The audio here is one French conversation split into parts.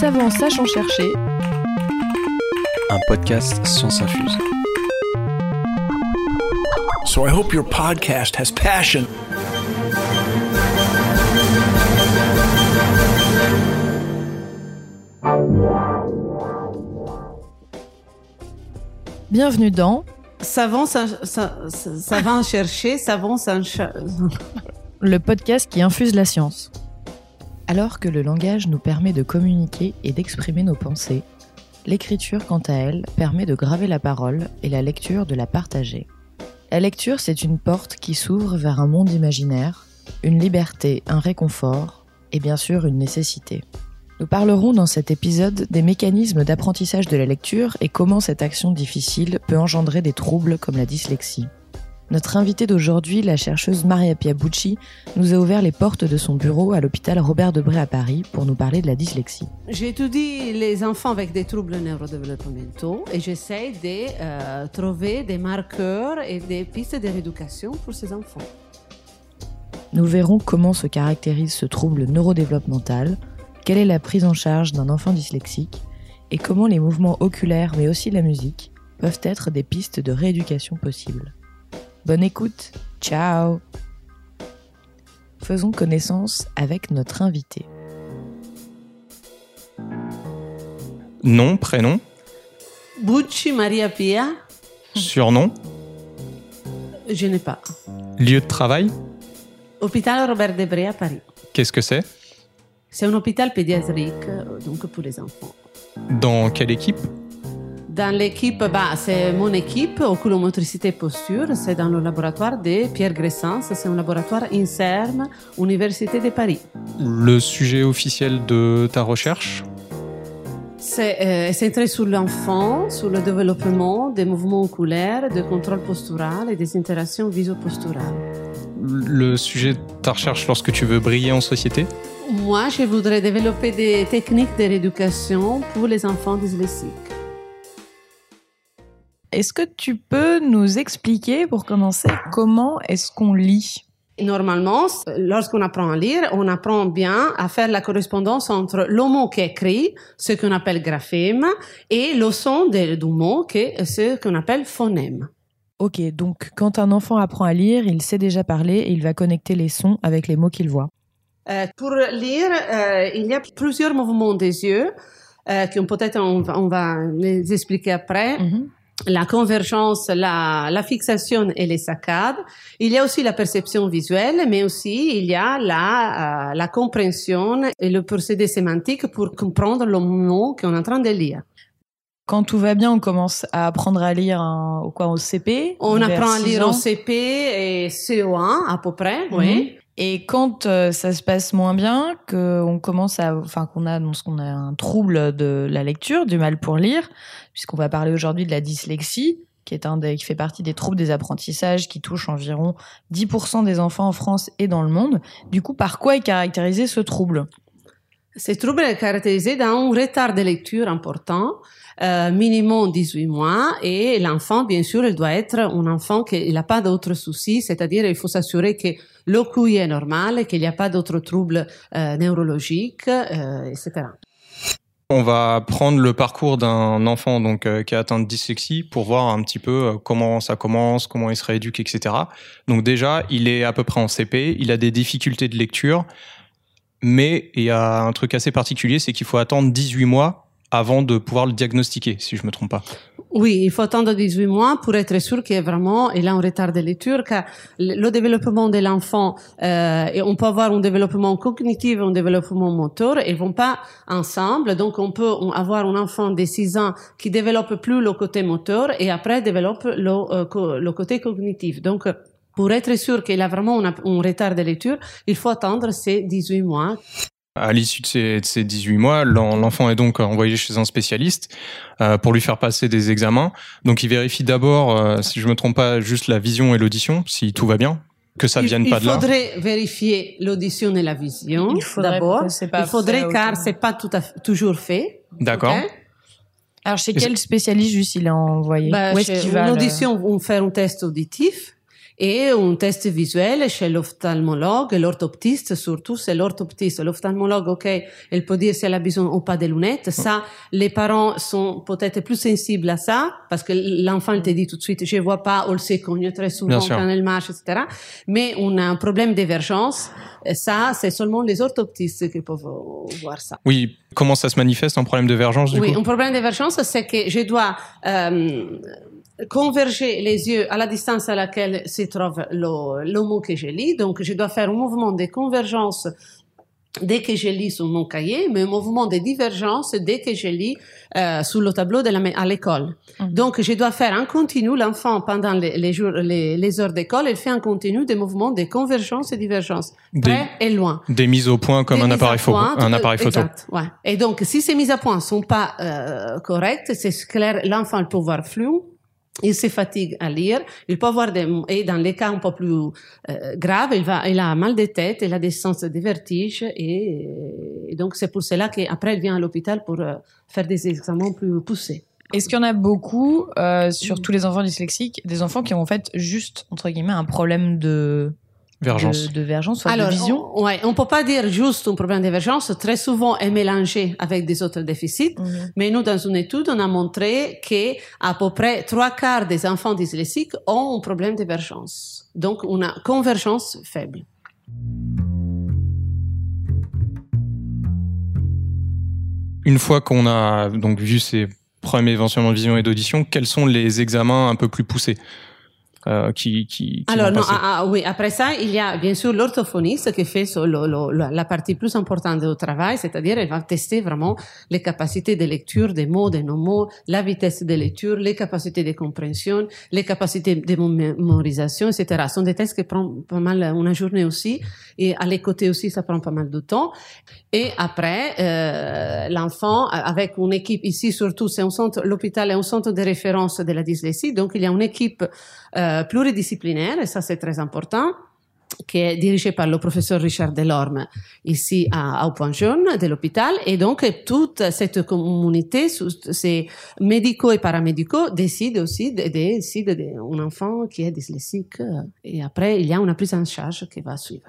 Savant sachant chercher. Un podcast Science Infuse. So I hope your podcast has passion. Bienvenue dans Savant, ça, ça, ça, savant chercher, savant, ça, le podcast qui infuse la science. Alors que le langage nous permet de communiquer et d'exprimer nos pensées, l'écriture, quant à elle, permet de graver la parole et la lecture de la partager. La lecture, c'est une porte qui s'ouvre vers un monde imaginaire, une liberté, un réconfort et bien sûr une nécessité. Nous parlerons dans cet épisode des mécanismes d'apprentissage de la lecture et comment cette action difficile peut engendrer des troubles comme la dyslexie. Notre invitée d'aujourd'hui, la chercheuse Maria Piabucci, nous a ouvert les portes de son bureau à l'hôpital Robert Debré à Paris pour nous parler de la dyslexie. J'étudie les enfants avec des troubles neurodéveloppementaux et j'essaie de euh, trouver des marqueurs et des pistes de rééducation pour ces enfants. Nous verrons comment se caractérise ce trouble neurodéveloppemental, quelle est la prise en charge d'un enfant dyslexique et comment les mouvements oculaires mais aussi la musique peuvent être des pistes de rééducation possibles. Bonne écoute, ciao Faisons connaissance avec notre invité. Nom, prénom, Bucci Maria Pia, surnom, je n'ai pas. lieu de travail, Hôpital Robert Debré à Paris. qu'est-ce que c'est? C'est un hôpital pédiatrique, euh, donc pour les enfants. Dans quelle équipe? Dans l'équipe, bah, c'est mon équipe, oculomotricité et posture. C'est dans le laboratoire de Pierre Gressens. C'est un laboratoire INSERM, Université de Paris. Le sujet officiel de ta recherche? C'est euh, centré sur l'enfant, sur le développement des mouvements oculaires, du contrôle postural et des interactions viso-posturales. Le sujet de ta recherche lorsque tu veux briller en société? Moi, je voudrais développer des techniques de rééducation pour les enfants dyslexiques. Est-ce que tu peux nous expliquer, pour commencer, comment est-ce qu'on lit? Normalement, lorsqu'on apprend à lire, on apprend bien à faire la correspondance entre le mot qui est écrit, ce qu'on appelle graphème, et le son de- du mot, qui est ce qu'on appelle phonème. Ok, donc quand un enfant apprend à lire, il sait déjà parler et il va connecter les sons avec les mots qu'il voit. Euh, pour lire, euh, il y a plusieurs mouvements des yeux, euh, qu'on peut-être on va les expliquer après. Mhm. La convergence, la, la fixation et les saccades. Il y a aussi la perception visuelle, mais aussi il y a la, euh, la compréhension et le procédé sémantique pour comprendre le mot qu'on est en train de lire. Quand tout va bien, on commence à apprendre à lire un- au quoi au CP. On apprend à lire au CP et CO1 à peu près, oui. Et quand euh, ça se passe moins bien, qu'on commence à, enfin qu'on a, qu'on a un trouble de la lecture, du mal pour lire, puisqu'on va parler aujourd'hui de la dyslexie, qui est un qui fait partie des troubles des apprentissages, qui touche environ 10% des enfants en France et dans le monde. Du coup, par quoi est caractérisé ce trouble? Ce trouble est caractérisé d'un retard de lecture important, euh, minimum 18 mois, et l'enfant, bien sûr, il doit être un enfant qui n'a pas d'autres soucis, c'est-à-dire il faut s'assurer que le QI est normal, qu'il n'y a pas d'autres troubles euh, neurologiques, euh, etc. On va prendre le parcours d'un enfant donc qui a atteint de dyslexie pour voir un petit peu comment ça commence, comment il se rééduque, etc. Donc déjà, il est à peu près en CP, il a des difficultés de lecture, mais il y a un truc assez particulier, c'est qu'il faut attendre 18 mois avant de pouvoir le diagnostiquer, si je me trompe pas. Oui, il faut attendre 18 mois pour être sûr qu'il est vraiment il a un retard de lecture, car le développement de l'enfant, euh, et on peut avoir un développement cognitif et un développement moteur, ils vont pas ensemble. Donc, on peut avoir un enfant de 6 ans qui développe plus le côté moteur et après développe le, euh, côté cognitif. Donc, pour être sûr qu'il a vraiment un retard de lecture, il faut attendre ces 18 mois. À l'issue de ces, de ces 18 mois, l'en- l'enfant est donc envoyé chez un spécialiste euh, pour lui faire passer des examens. Donc il vérifie d'abord, euh, si je me trompe pas, juste la vision et l'audition, si tout va bien, que ça il, vienne il pas de là. faudrait vérifier l'audition et la vision Il faudrait, d'abord. Il faudrait car c'est pas tout à fait, toujours fait. D'accord. Alors, chez quel spécialiste juste il est envoyé? Bah, Où est-ce chez- qu'il va le- L'audition, on fait un test auditif et un test visuel chez l'ophtalmologue, l'orthoptiste surtout, c'est l'orthoptiste. L'ophtalmologue, ok, elle peut dire si elle a besoin ou pas des lunettes. Ça, les parents sont peut-être plus sensibles à ça, parce que l'enfant te dit tout de suite, je vois pas, on le sait cogne très souvent quand elle marche, etc. Mais on a un problème d'évergence. Ça, c'est seulement les orthoptistes qui peuvent voir ça. Oui, comment ça se manifeste un problème de vergence du Oui, coup? un problème d'évergence, c'est que je dois euh, converger les yeux à la distance à laquelle se trouve le, le mot que je lis. Donc, je dois faire un mouvement de convergence dès que je lis sur mon cahier, mais un mouvement de divergence dès que je lis euh, sur le tableau de la, à l'école. Mhm. Donc, je dois faire en continu, l'enfant, pendant les, les jours, les, les heures d'école, il fait en continu des mouvements de convergence et divergence, Des- près et loin. Des mises au point comme Des un appareil, photo, un appareil photo. Exact, ouais. Et donc, si ces mises à point sont pas euh, correctes, c'est clair, l'enfant peut voir flou, il se fatigue à lire, il peut avoir des, et dans les cas un peu plus euh, graves, il va, il a mal de tête, il a des sens de vertige, et, et donc c'est pour cela qu'après il vient à l'hôpital pour euh, faire des examens plus poussés. Est-ce qu'il y en a beaucoup euh, sur tous les enfants dyslexiques, des enfants qui ont en fait juste entre guillemets un problème de Vergence. de, de vergence, soit de vision on, ouais, on peut pas dire juste un problème de divergence, très souvent est mélangé avec des autres déficits. Mhm. Mais nous, dans une étude, on a montré que à peu près trois quarts des enfants dyslexiques ont un problème de divergence. Donc, on a convergence faible. Une fois qu'on a donc vu ces problèmes éventuellement de vision et d'audition, quels sont les examens un peu plus poussés? Euh, qui, qui, qui Alors, non, ah, ah, oui, après ça, il y a bien sûr l'orthophoniste qui fait le- le- la partie plus importante du travail, c'est-à-dire elle va tester vraiment les capacités de lecture des mots, des non-mots, la vitesse de lecture, les capacités de compréhension, les capacités de mémorisation, etc. Ce sont des tests qui prennent pas mal une journée aussi, et à les côtés aussi, ça prend pas mal de temps. Et après, euh, l'enfant, avec une équipe ici surtout, c'est un centre, l'hôpital est un centre de référence de la dyslexie, donc il y a une équipe euh, pluridisciplinaire, et ça c'est très important, qui est dirigée par le professeur Richard Delorme ici à, au Point Jaune de l'hôpital. Et donc, toute cette communauté, ces médicaux et paramédicaux, décident aussi d'un enfant qui est dyslexique. euh, Et après, il y a une prise en charge qui va suivre.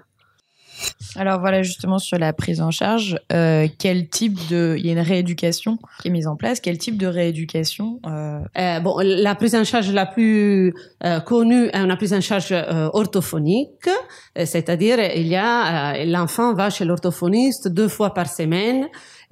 Alors voilà justement sur la prise en charge, euh, quel type de, il y a une rééducation qui est mise en place, quel type de rééducation euh, Euh, bon, la prise en charge la plus connue est une prise en charge orthophonique, c'est-à-dire il y a l'enfant va chez l'orthophoniste deux fois par semaine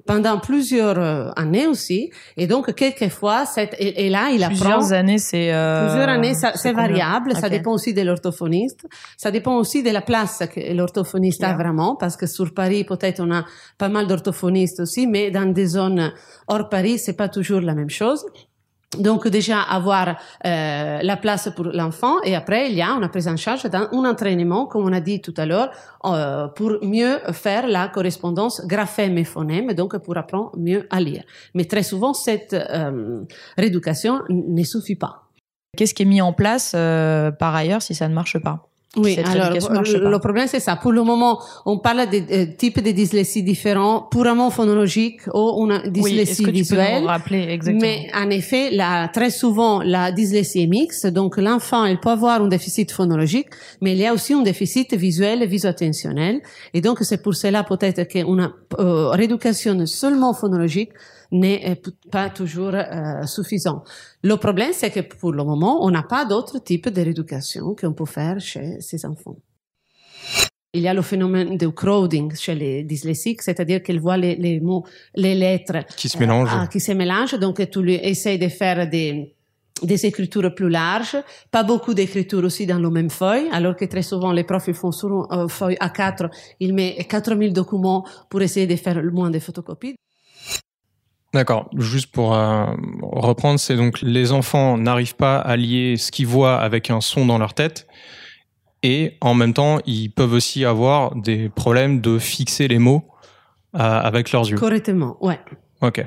pendant plusieurs euh, années aussi, et donc quelquefois cette, et, et là il apprend plusieurs années, c'est euh, Plusieurs années, c'est variable, ça dépend aussi de l'orthophoniste, ça dépend aussi de la place que l'orthophoniste a vraiment, parce que sur Paris, peut-être on a pas mal d'orthophonistes aussi, mais dans des zones hors Paris, c'est pas toujours la même chose. Donc déjà avoir euh, la place pour l'enfant et après il y a une prise en charge dans un entraînement comme on a dit tout à l'heure euh, pour mieux faire la correspondance graphème et phonème donc pour apprendre mieux à lire. Mais très souvent cette euh, rééducation ne suffit pas. Qu'est-ce qui est mis en place euh, par ailleurs si ça ne marche pas? Oui, alors le, problème c'est ça. Pour le moment, on parle de euh, types de dyslexie différents, purement phonologiques ou une Oui, dyslexie tu peux visuelle. rappeler exactement? Mais en effet, la, très souvent, la dyslexie est mixte. Donc, l'enfant, il peut avoir un déficit phonologique, mais il y a aussi un déficit visuel et viso-attentionnel. Et donc, c'est pour cela peut-être qu'une euh, rééducation seulement phonologique n'est euh, pas toujours euh, suffisant. Le problème, c'est que pour le moment, on n'a pas d'autres types de rééducation qu'on peut faire chez ces enfants. Il y a le phénomène de crowding chez les dyslexiques, c'est-à-dire qu'ils voient les, les mots, les lettres qui se mélangent ah, qui se mélangent. Donc, tu lui essayes de faire des, des écritures plus larges, pas beaucoup d'écritures aussi dans la même feuille, alors que très souvent les profs font sur une euh, feuille A4, ils mettent 4000 documents pour essayer de faire le moins de photocopies. D'accord. Juste pour euh, reprendre, c'est donc les enfants n'arrivent pas à lier ce qu'ils voient avec un son dans leur tête. Et en même temps, ils peuvent aussi avoir des problèmes de fixer les mots euh, avec leurs yeux. Correctement, ouais. Ok.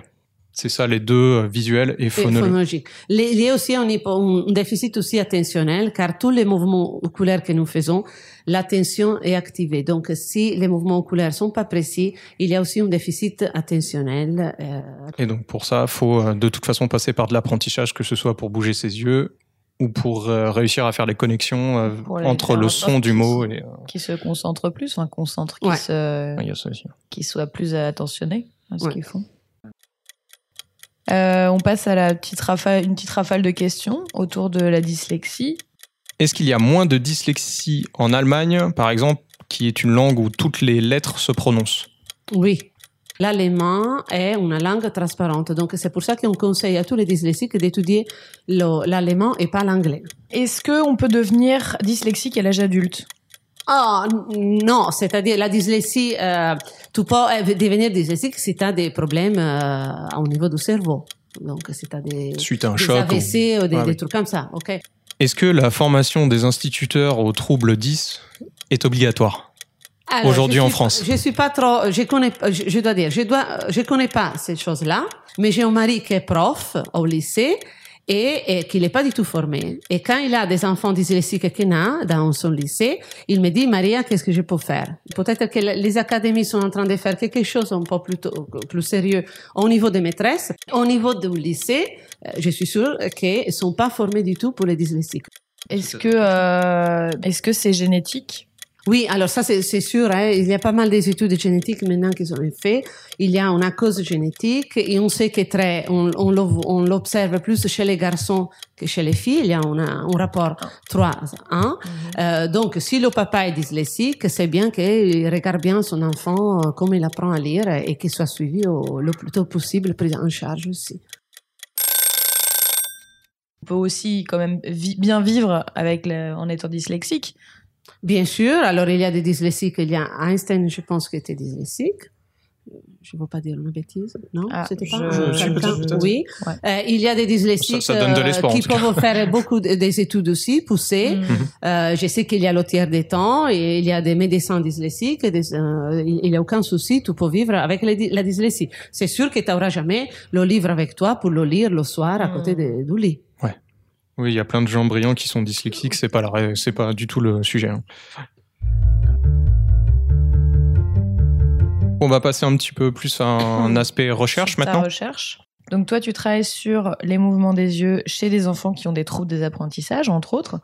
C'est ça les deux, euh, visuels et Et phonologiques. phonologique. Il y a aussi un, un déficit aussi attentionnel, car tous les mouvements oculaires que nous faisons, l'attention est activée. Donc, si les mouvements oculaires sont pas précis, il y a aussi un déficit attentionnel. euh, Et donc pour ça, faut euh, de toute façon passer par de l'apprentissage, que ce soit pour bouger ses yeux ou pour euh, réussir à faire les connexions euh, entre le son du mot et. euh, Qui se concentre plus, enfin concentre, qui, Ouais. se, il y a ça aussi. qui soit plus attentionné à ce Ouais. qu'ils font. Euh, on passe à la petite rafale, une petite rafale de questions autour de la dyslexie. Est-ce qu'il y a moins de dyslexie en Allemagne, par exemple, qui est une langue où toutes les lettres se prononcent? Oui. L'allemand est une langue transparente. Donc, c'est pour ça qu'on conseille à tous les dyslexiques d'étudier le- l'allemand et pas l'anglais. Est-ce qu'on peut devenir dyslexique à l'âge adulte? Ah, n- non, c'est-à-dire la dyslexie, euh, tu peux devenir dyslexique si tu as des problèmes euh, au niveau du cerveau. Donc, si tu as des, suite à un des choc ou- AVC ou, des, Ouais, des oui. trucs comme ça. OK? Est-ce que la formation des instituteurs aux troubles 10 est obligatoire Alors, Aujourd'hui je en France? Je suis pas trop, je connais, je, je dois dire, je dois, je connais pas ces choses-là, mais j'ai un mari qui est prof au lycée et, et qui n'est pas du tout formé. Et quand il a des enfants dyslexiques qu'il a dans son lycée, il me dit, Maria, qu'est-ce que je peux faire? Peut-être que les académies sont en train de faire quelque chose un peu plus, plus sérieux au niveau des maîtresses. Au niveau du lycée, je suis sûre qu'ils ne sont pas formés du tout pour les dyslexiques. Est-ce que euh, est-ce que c'est génétique? Oui, alors ça c'est sûr, hein, il y a pas mal des études génétiques maintenant qui sont faites. Il y a une cause génétique et on sait que très, on, on l'o- on l'observe plus chez les garçons que chez les filles. Il y a une- un rapport 3 1. Euh, donc, si le papa est dyslexique, c'est bien qu'il regarde bien son enfant, euh, comme il apprend à lire et qu'il soit suivi au, le plus tôt possible, pris en charge aussi. On peut aussi quand même bien vivre avec en étant dyslexique. Bien sûr, alors il y a des dyslexiques. Il y a Einstein, je pense, qui était dyslexique. Je ne veux pas dire une bêtise, non? Ah, C'était pas je- peut-être, peut-être. Oui. Ouais. Euh, il y a des dyslexiques Ça- ça donne de euh, qui peuvent faire beaucoup de- des études aussi poussées. Mm. Euh, je sais qu'il y a le tiers des temps et il y a des médecins dyslexiques. et des, euh, il n'y a aucun souci, tu peux vivre avec les la dyslexie. C'est sûr que tu n'auras jamais le livre avec toi pour le lire le soir à Mm. côté de- du lit. Oui, il y a plein de gens brillants qui sont dyslexiques, c'est pas la pas du tout le sujet. hein. On va passer un petit peu plus à un aspect recherche maintenant. recherche. Donc toi, tu travailles sur les mouvements des yeux chez des enfants qui ont des troubles des apprentissages, entre autres.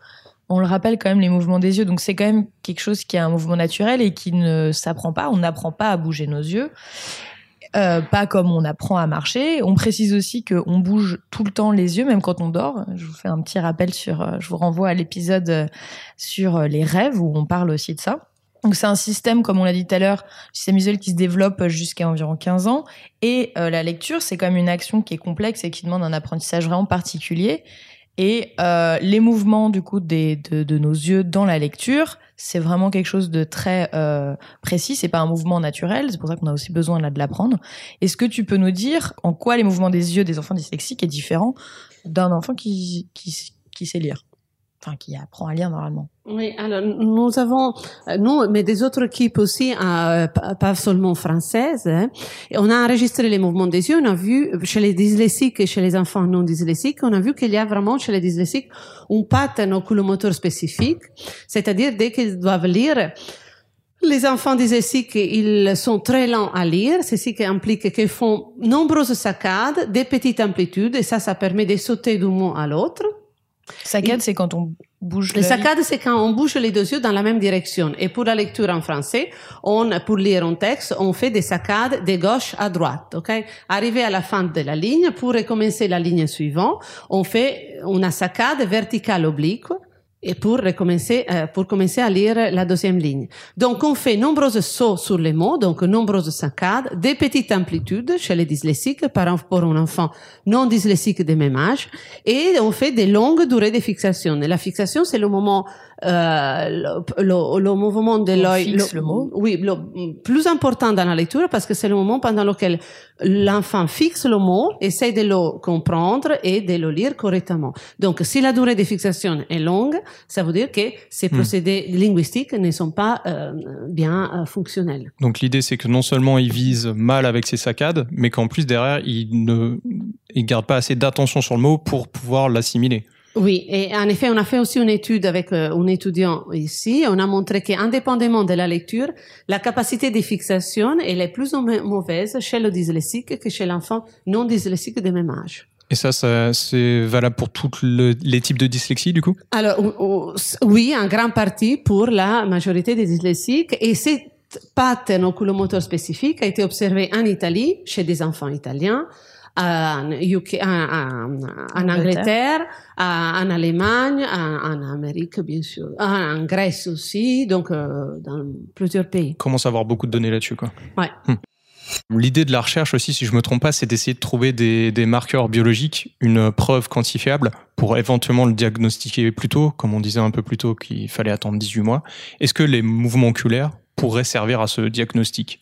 On le rappelle quand même, les mouvements des yeux, donc c'est quand même quelque chose qui a un mouvement naturel et qui ne s'apprend pas. On n'apprend pas à bouger nos yeux. Euh, pas comme on apprend à marcher. On précise aussi qu'on bouge tout le temps les yeux, même quand on dort. Je vous fais un petit rappel sur, euh, je vous renvoie à l'épisode euh, sur les rêves où on parle aussi de ça. Donc c'est un système, comme on l'a dit tout à l'heure, système visuel qui se développe jusqu'à environ 15 ans. Et euh, la lecture, c'est quand même une action qui est complexe et qui demande un apprentissage vraiment particulier. Et euh, les mouvements du coup des, de, de nos yeux dans la lecture, c'est vraiment quelque chose de très euh, précis. C'est pas un mouvement naturel. C'est pour ça qu'on a aussi besoin là de l'apprendre. Est-ce que tu peux nous dire en quoi les mouvements des yeux des enfants dyslexiques est différent d'un enfant qui, qui, qui sait lire, enfin qui apprend à lire normalement. Oui, alors nous avons, euh, nous, mais des autres équipes aussi, euh, pas seulement françaises, hein, et on a enregistré les mouvements des yeux, on a vu chez les dyslexiques et chez les enfants non dyslexiques, on a vu qu'il y a vraiment chez les dyslexiques un pattern oculomoteur spécifique, c'est-à-dire dès qu'ils doivent lire, les enfants dyslexiques, ils sont très lents à lire, ceci qui implique qu'ils font nombreuses saccades, des petites amplitudes, et ça, ça permet de sauter d'un mot à l'autre. Saccade, c'est quand on bouge Les l'œil. saccades, c'est quand on bouge les deux yeux dans la même direction. Et pour la lecture en français, on, pour lire un texte, on fait des saccades de gauche à droite, ok? Arrivé à la fin de la ligne, pour recommencer la ligne suivante, on fait une saccade verticale oblique. Et pour recommencer, euh, pour commencer à lire la deuxième ligne. Donc, on fait nombreux sauts sur les mots, donc nombreuses saccades, des petites amplitudes chez les dyslexiques par rapport à un enfant non dyslexique de même âge, et on fait des longues durées de fixation. Et la fixation, c'est le moment, euh, le, le- le mouvement de l'œil. fixe le mot. Oui, le plus important dans la lecture parce que c'est le moment pendant lequel l'enfant fixe le mot, essaie de le comprendre et de le lire correctement. Donc, si la durée de fixation est longue, ça veut dire que ces procédés linguistiques ne sont pas euh, bien euh, fonctionnels. Donc l'idée c'est que non seulement il vise mal avec ses saccades, mais qu'en plus derrière il ne il garde pas assez d'attention sur le mot pour pouvoir l'assimiler. Oui, et en effet, on a fait aussi une étude avec euh, un étudiant ici. On a montré qu'indépendamment de la lecture, la capacité de fixation elle est plus ou moins mauvaise chez le dyslexique que chez l'enfant non dyslexique de même âge. Et ça, ça c'est valable pour tous les types de dyslexie, du coup? Alors, oui, en grande partie pour la majorité des dyslexiques. Et c'est pattern oculomoteur spécifique a été observé en Italie, chez des enfants italiens, en, UK, en, en Angleterre, en Allemagne, en, en, Amérique, bien sûr, en, Grèce aussi, donc euh, dans plusieurs pays. Commence à avoir beaucoup de données là-dessus, quoi. Ouais. Hmm. L'idée de la recherche aussi, si je me trompe pas, c'est d'essayer de trouver des, des, marqueurs biologiques, une preuve quantifiable pour éventuellement le diagnostiquer plus tôt, comme on disait un peu plus tôt qu'il fallait attendre 18 mois. Est-ce que les mouvements oculaires pourraient servir à ce diagnostic?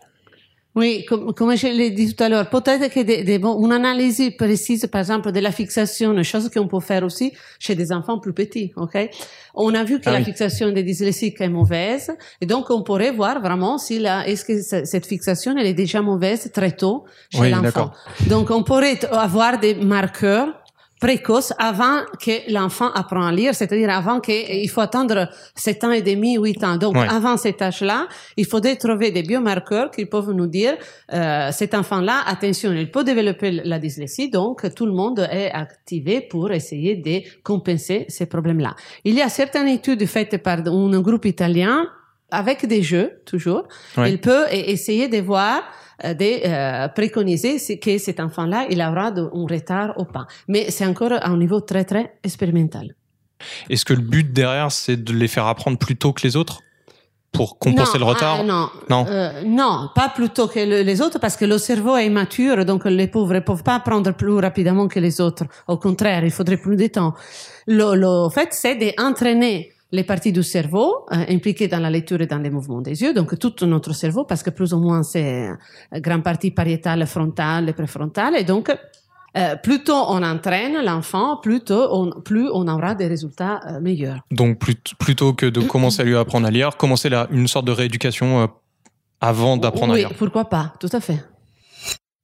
Oui, comme, comme je l'ai dit tout à l'heure, peut-être que des, des, bon, une analyse précise, par exemple, de la fixation, chose qu'on peut faire aussi chez des enfants plus petits, ok? On a vu que ah la fixation des dyslexiques est mauvaise, et donc on pourrait voir vraiment si la, est-ce que cette fixation, elle est déjà mauvaise très tôt chez oui, l'enfant. Donc on pourrait avoir des marqueurs précoce avant que l'enfant apprend à lire, c'est-à-dire avant qu'il faut attendre 7 ans et demi, 8 ans. Donc, avant cet âge-là, il faudrait trouver des biomarqueurs qui peuvent nous dire, euh, cet enfant-là, attention, il peut développer la dyslexie, donc tout le monde est activé pour essayer de compenser ces problèmes-là. Il y a certaines études faites par un groupe italien avec des jeux, toujours. Il peut essayer de voir euh, de euh, préconiser que cet enfant-là, il aura de, un retard ou pas. Mais c'est encore à un niveau très, très expérimental. Est-ce que le but derrière, c'est de les faire apprendre plus tôt que les autres pour compenser le retard ah, Non, non, euh, non, pas plus tôt que les autres parce que le cerveau est immature, donc les pauvres ne peuvent pas apprendre plus rapidement que les autres. Au contraire, il faudrait plus de temps. Le, le fait, c'est d'entraîner les parties du cerveau euh, impliquées dans la lecture et dans les mouvements des yeux, donc tout notre cerveau, parce que plus ou moins c'est euh, grande partie pariétale, frontale préfrontale, et donc euh, plus tôt on entraîne l'enfant, plus tôt on, plus on aura des résultats euh, meilleurs. Donc plus, plutôt que de commencer à lui apprendre à lire, commencer là une sorte de rééducation avant d'apprendre à lire. Oui, pourquoi pas, tout à fait.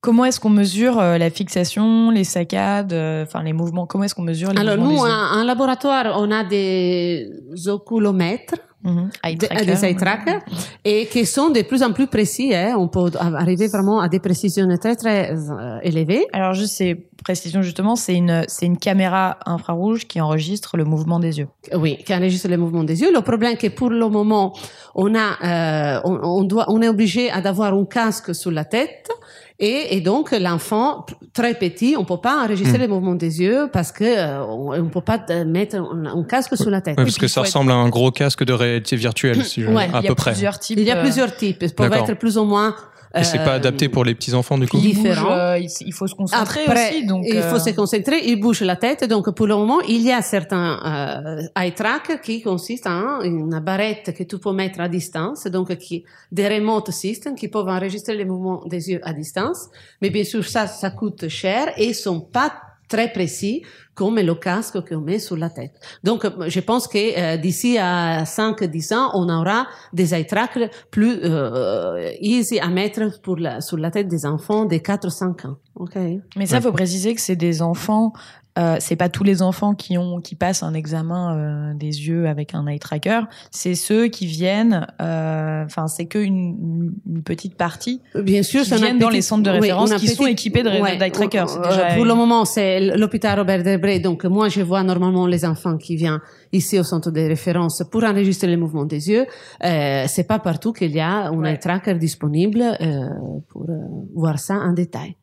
Comment est-ce qu'on mesure euh, la fixation, les saccades, euh, enfin les mouvements? Comment est-ce qu'on mesure les Alors mouvements nous, en, laboratoire, on a des oculomètres, mhm. des eye trackers, et qui sont de plus en plus précis. Hein. On peut arriver vraiment à des précisions très très euh, élevées. Alors juste ces précisions justement, c'est une c'est une caméra infrarouge qui enregistre le mouvement des yeux. Oui, qui enregistre le mouvement des yeux. Le problème c'est que pour le moment, on a on, on doit on est obligé d'avoir un casque sur la tête et, et donc l'enfant très petit, on peut pas enregistrer mm. les mouvements des yeux parce que euh, on, on, peut pas mettre un, casque sur la tête. parce que ça ressemble à un gros casque de réalité virtuelle, si je... ouais, à peu près. Types, il y a plusieurs types. Ils peuvent être plus ou moins et c'est pas adapté pour les petits enfants du coup. Différent. Euh, il faut se concentrer aussi. Donc il faut euh, se concentrer. Il bouge la tête. Donc pour le moment, il y a certains euh, eye track qui consistent en une barrette que tu peux mettre à distance, donc qui des remote systems qui peuvent enregistrer les mouvements des yeux à distance. Mais bien sûr, ça, ça coûte cher et sont pas très précis comme le casque qu'on met sur la tête. Donc, je pense que euh, d'ici à 5-10 ans, on aura des eye trackers plus euh, easy à mettre pour la, sur la tête des enfants de 4-5 ans. Okay. Mais ça, il faut préciser que c'est des enfants euh, c'est pas tous les enfants qui ont qui passent un examen euh, des yeux avec un eye tracker. C'est ceux qui viennent. Euh, enfin, c'est que une, une, petite partie. Bien sûr, qui viennent dans les centres de référence qui sont équipés de ouais, d'eye tracker. Déjà... Pour le moment, c'est l'hôpital Robert Debré. Donc moi, je vois normalement les enfants qui viennent ici au centre de référence pour enregistrer les mouvements des yeux. Euh, c'est pas partout qu'il y a un eye tracker disponible pour voir ça en détail.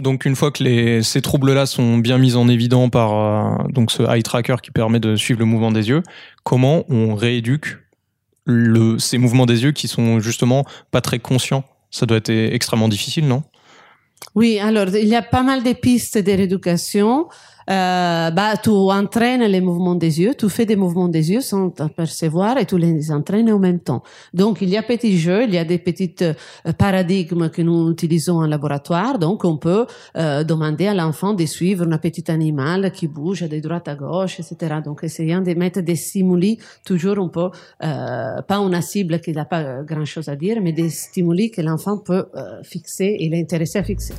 Donc une fois que ces troubles-là sont bien mis en évidence par euh, donc ce eye tracker qui permet de suivre le mouvement des yeux, comment on rééduque le, ces mouvements des yeux qui sont justement pas très conscients? Ça doit être extrêmement difficile, non? Oui, alors il y a pas mal de pistes de rééducation. Euh, bah, tu entraînes les mouvements des yeux, tu fais des mouvements des yeux sans t'apercevoir et tu les entraînes en même temps. Donc, il y a petits jeux, il y a des petits euh, paradigmes que nous utilisons en laboratoire. Donc, on peut euh, demander à l'enfant de suivre un petit animal qui bouge de droite à gauche, etc. Donc, essayant de mettre des stimuli, toujours un peu, euh, pas une cible qui n'a pas grand chose à dire, mais des stimuli que l'enfant peut euh, fixer et l'intéresser à fixer.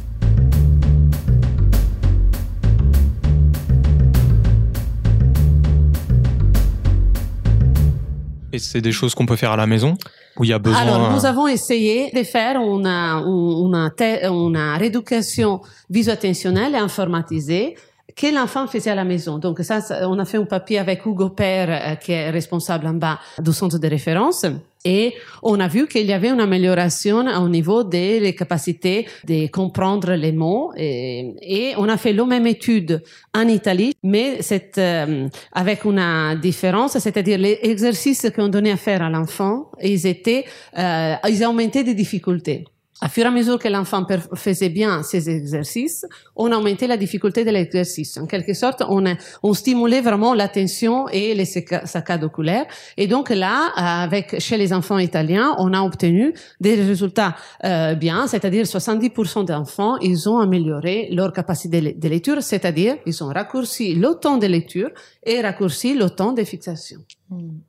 Et c'est des choses qu'on peut faire à la maison où il y a besoin. Alors, nous avons essayé de faire une, une, une rééducation viso-attentionnelle informatisée que l'enfant faisait à la maison. Donc ça, ça, on a fait un papier avec Hugo Père, euh, qui est responsable en bas du centre de référence. Et on a vu qu'il y avait une amélioration au niveau des capacités de comprendre les mots. Et, on a fait la même étude en Italie, mais euh, avec une différence, c'est-à-dire les exercices qu'on donnait à faire à l'enfant, ils étaient, euh, ils augmentaient des difficultés. À fur et à mesure que l'enfant faisait bien ses exercices, on augmentait la difficulté de l'exercice. En quelque sorte, on, on stimulait vraiment l'attention et les saccades oculaires. Et donc là, avec chez les enfants italiens, on a obtenu des résultats euh, bien, c'est-à-dire 70% d'enfants, ils ont amélioré leur capacité de lecture, c'est-à-dire ils ont raccourci le temps de lecture et raccourci le temps de fixation.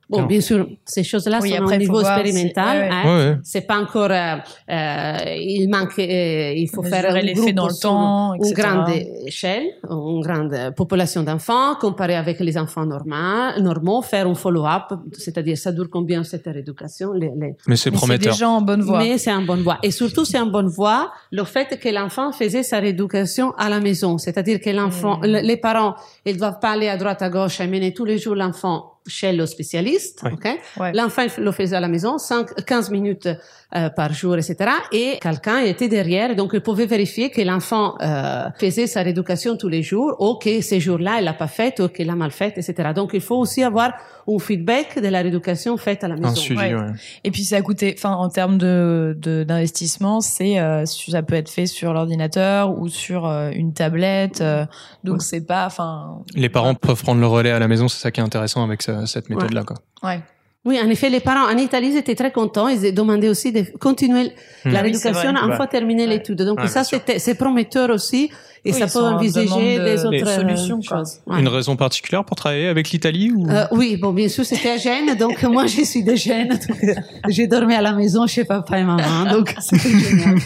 Bon, bien sûr, ces choses-là sont au niveau expérimental. Hein, C'est pas encore. Euh, euh, il manque. Euh, il faut faire un groupe dans le temps, une grande échelle, une grande population d'enfants, comparer avec les enfants normaux, normaux, faire un follow-up, c'est-à-dire ça dure combien cette rééducation. Les, les... Mais c'est prometteur. C'est déjà en bonne voie. Mais c'est en bonne voie. Et surtout, c'est en bonne voie le fait que l'enfant faisait sa rééducation à la maison, c'est-à-dire que l'enfant, les parents, ils doivent pas aller à droite à gauche, amener tous les jours l'enfant chez le spécialiste. ok? L'enfant le faisait à la maison, 5, 15 minutes euh, par jour, etc. Et quelqu'un était derrière, donc il pouvait vérifier que l'enfant euh, faisait sa rééducation tous les jours, ou que ces jours-là, il l'a pas fait, ou qu'il l'a mal fait, etc. Donc il faut aussi avoir un feedback de la rééducation faite à la maison. Suivi, ouais. Et puis ça a coûté, enfin en termes de d'investissement, c'est euh, ça peut être fait sur l'ordinateur ou sur euh, une tablette, euh, donc c'est pas, enfin. Les parents peuvent prendre le relais à la maison, c'est ça qui est intéressant avec cette méthode-là, quoi. Ouais. Oui, en effet, les parents en Italie ils étaient très contents. Ils demandaient aussi de continuer la oui, rééducation une fois terminé l'étude. Donc ça, c'est prometteur aussi. Et Oui, ça peut envisager de- des autres des solutions, euh, choses. Ouais. Une raison particulière pour travailler avec l'Italie ou? Euh, oui, bon, bien sûr, c'était à Gênes, donc moi, je suis de Gênes. euh, J'ai dormi à la maison chez papa et maman, donc c'était génial.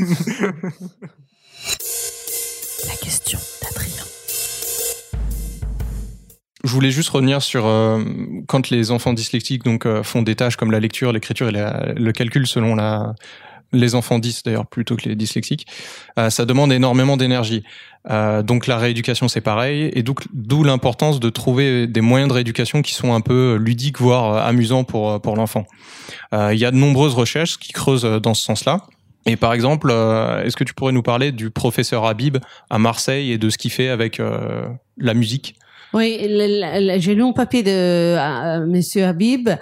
La question Je voulais juste revenir sur euh, quand les enfants dyslexiques donc euh, font des tâches comme la lecture, l'écriture et la- le calcul selon la les enfants 10 d'ailleurs plutôt que les dyslexiques, euh, ça demande énormément d'énergie. Euh, donc la rééducation c'est pareil et donc d'où l'importance de trouver des moyens de rééducation qui sont un peu ludiques voire euh, amusants pour euh, pour l'enfant. Il y a de nombreuses recherches qui creusent dans ce sens-là. Et par exemple, est-ce que tu pourrais nous parler du professeur Habib à Marseille et de ce qu'il fait avec la musique? Oui, j'ai lu un papier de euh, Monsieur Habib euh,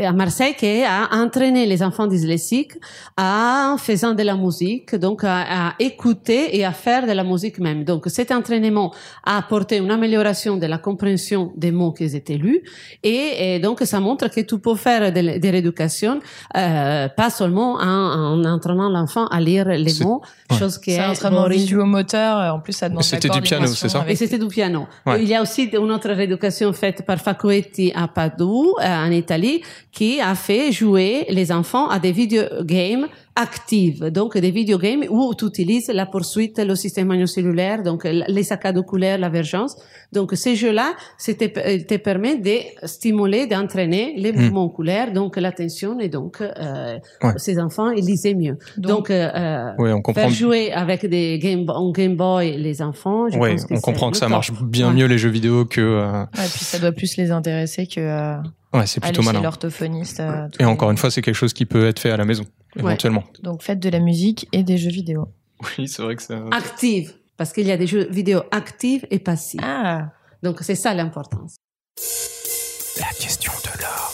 à Marseille qui a entraîné les enfants dyslexiques en faisant de la musique, donc à, à écouter et à faire de la musique même. Donc cet entraînement a apporté une amélioration de la compréhension des mots qui étaient lus et, et donc ça montre que tu peux faire de, de l'éducation euh, pas seulement en, en entraînant l'enfant à lire les mots, ouais. chose qui est un entraînement visuomoteur, en plus ça demande C'était du piano, c'est ça Et c'était du piano. Ouais. Il y a aussi une autre rééducation faite par Faccoetti à Padoue, euh, en Italie, qui a fait jouer les enfants à des videogames actives. Donc, des videogames où tu utilises la poursuite, le système magnocellulaire, donc les saccades oculaires, la vergence. Donc, ces jeux-là, c'était, euh, te permet de stimuler, d'entraîner les mouvements oculaires, donc l'attention, et donc, euh, Ouais. ces enfants, ils lisaient mieux. Donc, Donc, euh, euh, Oui, on comprend. faire jouer avec des Game, en Game Boy les enfants, je Oui, pense que on comprend que ça top. marche bien Ouais. mieux les jeux vidéo que. euh, Ouais, puis ça doit plus les intéresser que euh, Ouais, c'est plutôt malin. l'orthophoniste. Et encore une fois, c'est quelque chose qui peut être fait à la maison, éventuellement. Donc faites de la musique et des jeux vidéo. Oui, c'est vrai que ça. active, parce qu'il y a des jeux vidéo actifs et passifs. Ah, Donc c'est ça l'importance. La question de l'or.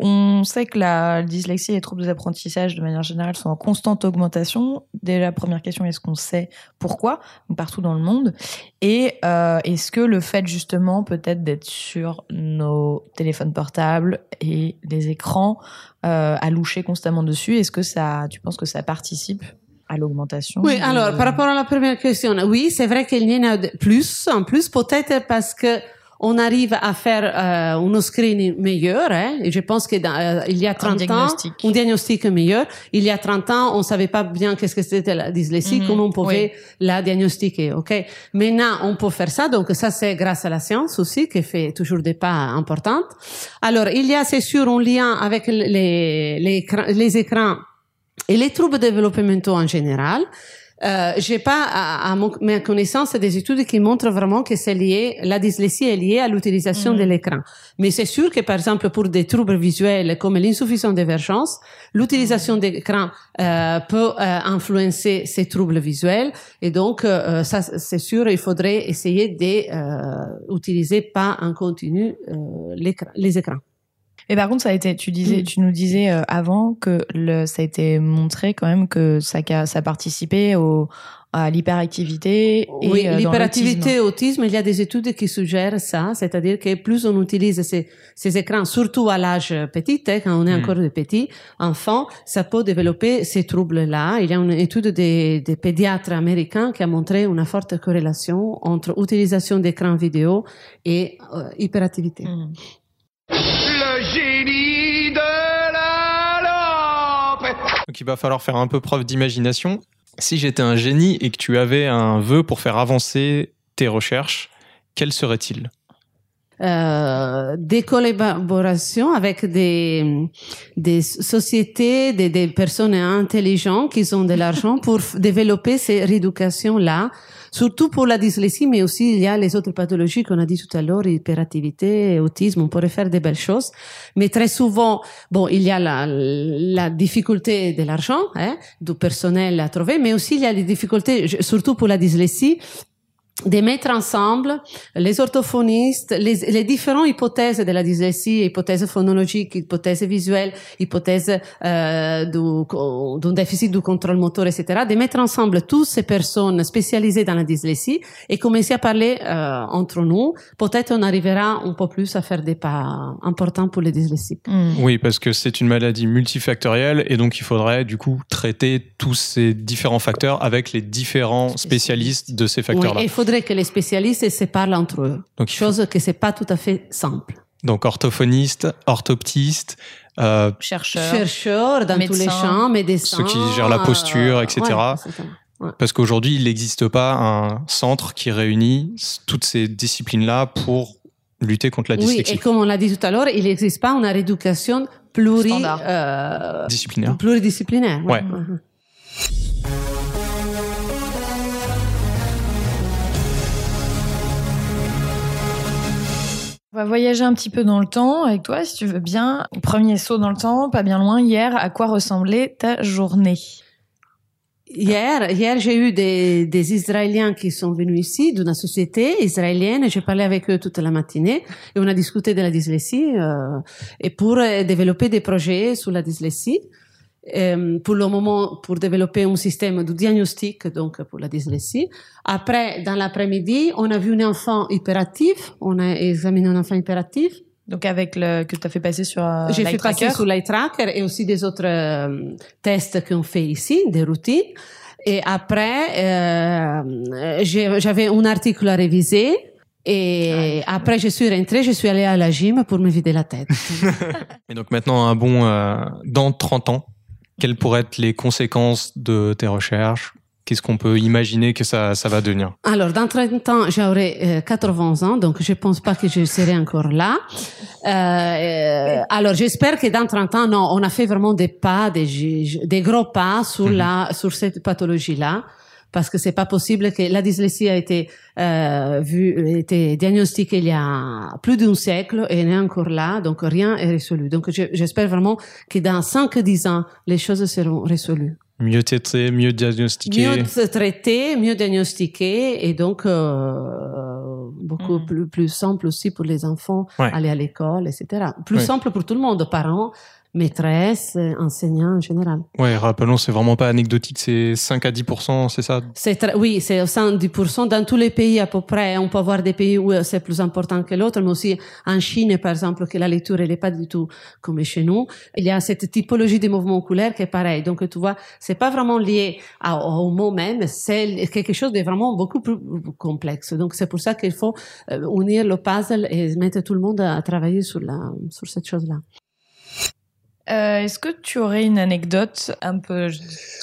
On sait que la dyslexie et les troubles d'apprentissage de manière générale sont en constante augmentation. Dès la première question, est-ce qu'on sait pourquoi? Partout dans le monde. Et euh, est-ce que le fait justement peut-être d'être sur nos téléphones portables et les écrans euh, à loucher constamment dessus, est-ce que ça, tu penses que ça participe à l'augmentation Oui, de- alors par rapport à la première question, oui, c'est vrai qu'il y en a plus, en plus peut-être parce que on arrive à faire euh, un screening meilleur. Hein, et je pense que dans, euh, il y a 30 ans, diagnostic. un diagnostic meilleur. Il y a 30 ans, on savait pas bien qu'est-ce que c'était la dyslexie, Mhm, comment on pouvait la diagnostiquer. Ok? Maintenant, on peut faire ça. Donc ça, c'est grâce à la science aussi qui fait toujours des pas importants. Alors, il y a c'est sûr un lien avec les les, les écrans et les troubles développementaux en général. Euh, j'ai pas, à, à mon, ma connaissance, des études qui montrent vraiment que c'est lié, la dyslexie est liée à l'utilisation de l'écran. Mais c'est sûr que, par exemple, pour des troubles visuels comme l'insuffisance d'émergence, l'utilisation d'écran euh, peut euh, influencer ces troubles visuels. Et donc, euh, ça, c'est sûr, il faudrait essayer d'utiliser pas en continu euh, l'écran- les écrans. Mais par contre, ça a été, tu disais, tu nous disais euh, avant que le, ça a été montré quand même que ça, ça participait au, à l'hyperactivité. et, Oui, euh, l'hyperactivité et l'autisme. autisme, il y a des études qui suggèrent ça, c'est-à-dire que plus on utilise ces, ces écrans, surtout à l'âge petit, hein, quand on est Mm. encore de petits enfants, ça peut développer ces troubles-là. Il y a une étude des, des pédiatres américains qui a montré une forte corrélation entre utilisation d'écrans vidéo et euh, hyperactivité. Mm. Donc il va falloir faire un peu preuve d'imagination. Si j'étais un génie et que tu avais un vœu pour faire avancer tes recherches, quel serait-il? Euh, des collaborations avec des, des sociétés, des, des personnes intelligentes qui ont de l'argent pour développer ces rééducations-là, surtout pour la dyslexie, mais aussi il y a les autres pathologies qu'on a dit tout à l'heure, hyperactivité, autisme, on pourrait faire des belles choses. Mais très souvent, bon, il y a la, la difficulté de l'argent, hein, du personnel à trouver, mais aussi il y a les difficultés, surtout pour la dyslexie, de mettre ensemble les orthophonistes, les, les différentes hypothèses de la dyslexie, hypothèse phonologique, hypothèse visuelle, hypothèse euh, du- d'un déficit du contrôle moteur, etc., de mettre ensemble toutes ces personnes spécialisées dans la dyslexie et commencer à parler euh, entre nous. Peut-être on arrivera un peu plus à faire des pas importants pour les dyslexiques. Mm. Oui, parce que c'est une maladie multifactorielle et donc il faudrait du coup traiter tous ces différents facteurs avec les différents spécialistes de ces facteurs-là. Faudrait que les spécialistes se parlent entre eux, Donc, chose que c'est pas tout à fait simple. donc orthophoniste, orthoptiste, euh, Chercheur. chercheurs dans tous les champs, médecins, ceux qui gèrent la posture, euh, etc. ouais. Ouais. parce qu'aujourd'hui il n'existe pas un centre qui réunit toutes ces disciplines-là pour lutter contre la Oui, dyslexie et comme on l'a dit tout à l'heure, il n'existe pas une rééducation pluri, Standard. euh, disciplinaire. pluridisciplinaire. Ouais. On va voyager un petit peu dans le temps avec toi, si tu veux bien. Premier saut dans le temps, pas bien loin. Hier, à quoi ressemblait ta journée? Hier, hier j'ai eu des, Israéliens qui sont venus ici, d'une société israélienne, et j'ai parlé avec eux toute la matinée, et on a discuté de la dyslexie, euh, et pour euh, développer des projets sur la dyslexie. Euh, pour le moment, pour développer un système de diagnostic, donc pour la dyslexie. Après, dans l'après-midi, on a vu un enfant hyperactif, on a examiné un enfant hyperactif, Donc avec le que tu as fait passer sur euh, j'ai Light fait passer Tracker. sur l'eye tracker et aussi des autres euh, tests qu'on fait ici, des routines. Et après, euh, j'ai- j'avais un article à réviser. Et après, je suis rentrée, je suis allée à la gym pour me vider la tête. Et donc maintenant un bon euh, dans 30 ans, quelles pourraient être les conséquences de tes recherches? Qu'est-ce qu'on peut imaginer que ça, ça va devenir? Alors, dans 30 ans, j'aurai euh, 80 ans, donc je pense pas que je serai encore là. Euh, euh, alors, j'espère que dans 30 ans, non, on a fait vraiment des pas, des, des gros pas sur Mhm. la, sur cette pathologie-là. Parce que c'est pas possible que la dyslexie a été euh, vue, été diagnostiquée il y a plus d'un siècle et elle est encore là, donc rien est résolu. Donc je- j'espère vraiment que dans 5-10 ans, les choses seront résolues Mieux traité, mieux diagnostiqué. mieux se traiter, mieux diagnostiquer et donc euh, beaucoup Mhm. plus, plus simple aussi pour les enfants, Ouais. aller à l'école, etc. Plus Ouais. simple pour tout le monde, parents, maîtresses, enseignants en général. Ouais, rappelons, c'est vraiment pas anecdotique, c'est 5 à 10%, c'est ça? C'est très- oui, c'est 110% dans tous les pays à peu près. On peut avoir des pays où c'est plus important que l'autre, mais aussi en Chine, par exemple, que la lecture elle n'est pas du tout comme chez nous. Il y a cette typologie des mouvements oculaires qui est pareil. Donc tu vois, c'est pas vraiment lié à- au mot même, c'est quelque chose de vraiment beaucoup plus complexe. Donc c'est pour ça qu'il faut euh, unir le puzzle et mettre tout le monde à travailler sur la sur cette chose-là. Euh, Est-ce que tu aurais une anecdote un peu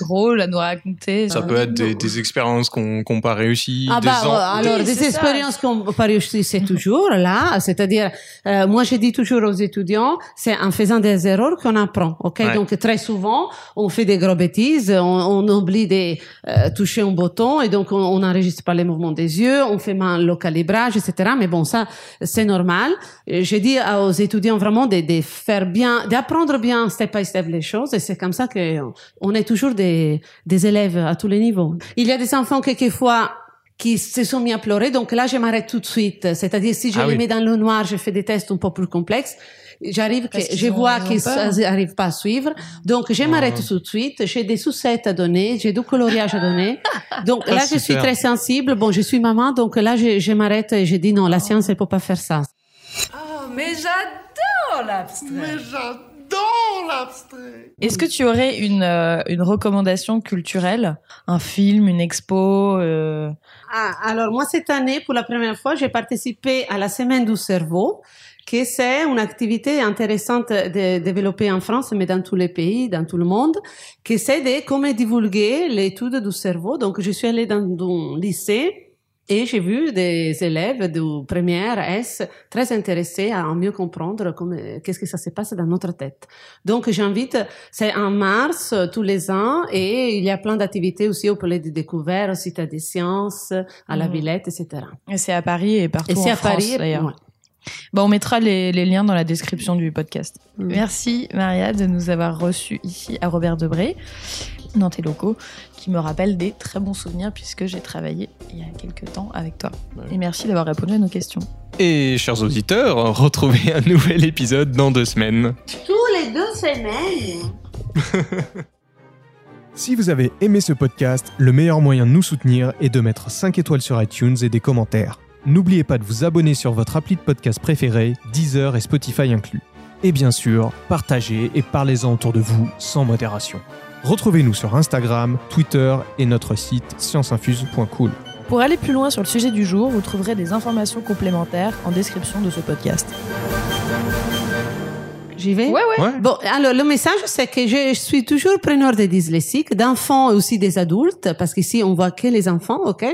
drôle à nous raconter Ça peut être des, des expériences qu'on qu'on pas réussi, Ah des bah, ans- euh, alors, Oui, des expériences qu'on n'a pas réussi, c'est toujours là. C'est-à-dire, euh, moi, je dis toujours aux étudiants, c'est en faisant des erreurs qu'on apprend. Ok, Ouais. donc très souvent, on fait des gros bêtises, on, on oublie de euh, toucher un bouton et donc on n'enregistre pas les mouvements des yeux, on fait mal le calibrage, etc. Mais bon, ça, c'est normal. Je dis à- aux étudiants vraiment de, de faire bien, d'apprendre bien step by step les choses et c'est comme ça que on est toujours des, des élèves à tous les niveaux. Il y a des enfants quelquefois qui se sont mis à pleurer, donc là je m'arrête tout de suite. C'est-à-dire si je Ah les oui. mets dans le noir, je fais des tests un peu plus complexes. J'arrive que je vois qu'ils n'arrivent pas à suivre, donc je m'arrête tout de suite. J'ai des sucettes à donner, j'ai du coloriage à donner. Donc Ah, là je suis très sensible. Bon, je suis maman, donc là je, je m'arrête et je dis non, la science elle peut pas faire ça. Oh, mais j'adore l'abstrait. Mais j'adore l'abstrait. Est-ce que tu aurais une, euh, une recommandation culturelle? Un film, une expo euh, Ah, alors moi cette année, pour la première fois, j'ai participé à la semaine du cerveau, que c'est une activité intéressante de développer en France, mais dans tous les pays, dans tout le monde, que c'est de comment divulguer l'étude du cerveau. Donc je suis allée dans un lycée et j'ai vu des élèves de première S très intéressés à mieux comprendre comment, qu'est-ce que ça se passe dans notre tête. Donc j'invite, c'est en mars euh, tous les ans et il y a plein d'activités aussi au Palais des Découvertes, au Cité des Sciences, à la Mhm. Villette, etc. et C'est à Paris et partout Et c'est en à France Paris, d'ailleurs. ouais. Bon, on mettra les, les liens dans la description du podcast. Merci Maria de nous avoir reçus ici à Robert Debré, dans tes locaux, qui me rappellent des très bons souvenirs puisque j'ai travaillé il y a quelques temps avec toi. Et merci d'avoir répondu à nos questions. Et chers auditeurs, retrouvez un nouvel épisode dans deux semaines. Tous les deux semaines. Si vous avez aimé ce podcast, le meilleur moyen de nous soutenir est de mettre 5 étoiles sur iTunes et des commentaires. N'oubliez pas de vous abonner sur votre appli de podcast préféré, Deezer et Spotify inclus. Et bien sûr, partagez et parlez-en autour de vous sans modération. Retrouvez-nous sur Instagram, Twitter et notre site scienceinfuse.cool. Pour aller plus loin sur le sujet du jour, vous trouverez des informations complémentaires en description de ce podcast. J'y vais Ouais, ouais. Ouais. Bon, alors le message, c'est que je suis toujours preneur des dyslexiques, d'enfants et aussi des adultes, parce qu'ici on voit que les enfants, ok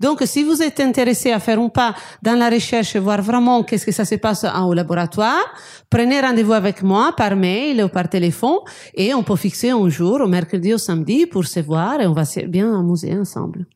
Donc, si vous êtes intéressé à faire un pas dans la recherche, voir vraiment qu'est-ce que ça se passe au laboratoire, prenez rendez-vous avec moi par mail ou par téléphone, et on peut fixer un jour, au mercredi ou samedi, pour se voir, et on va bien amuser ensemble.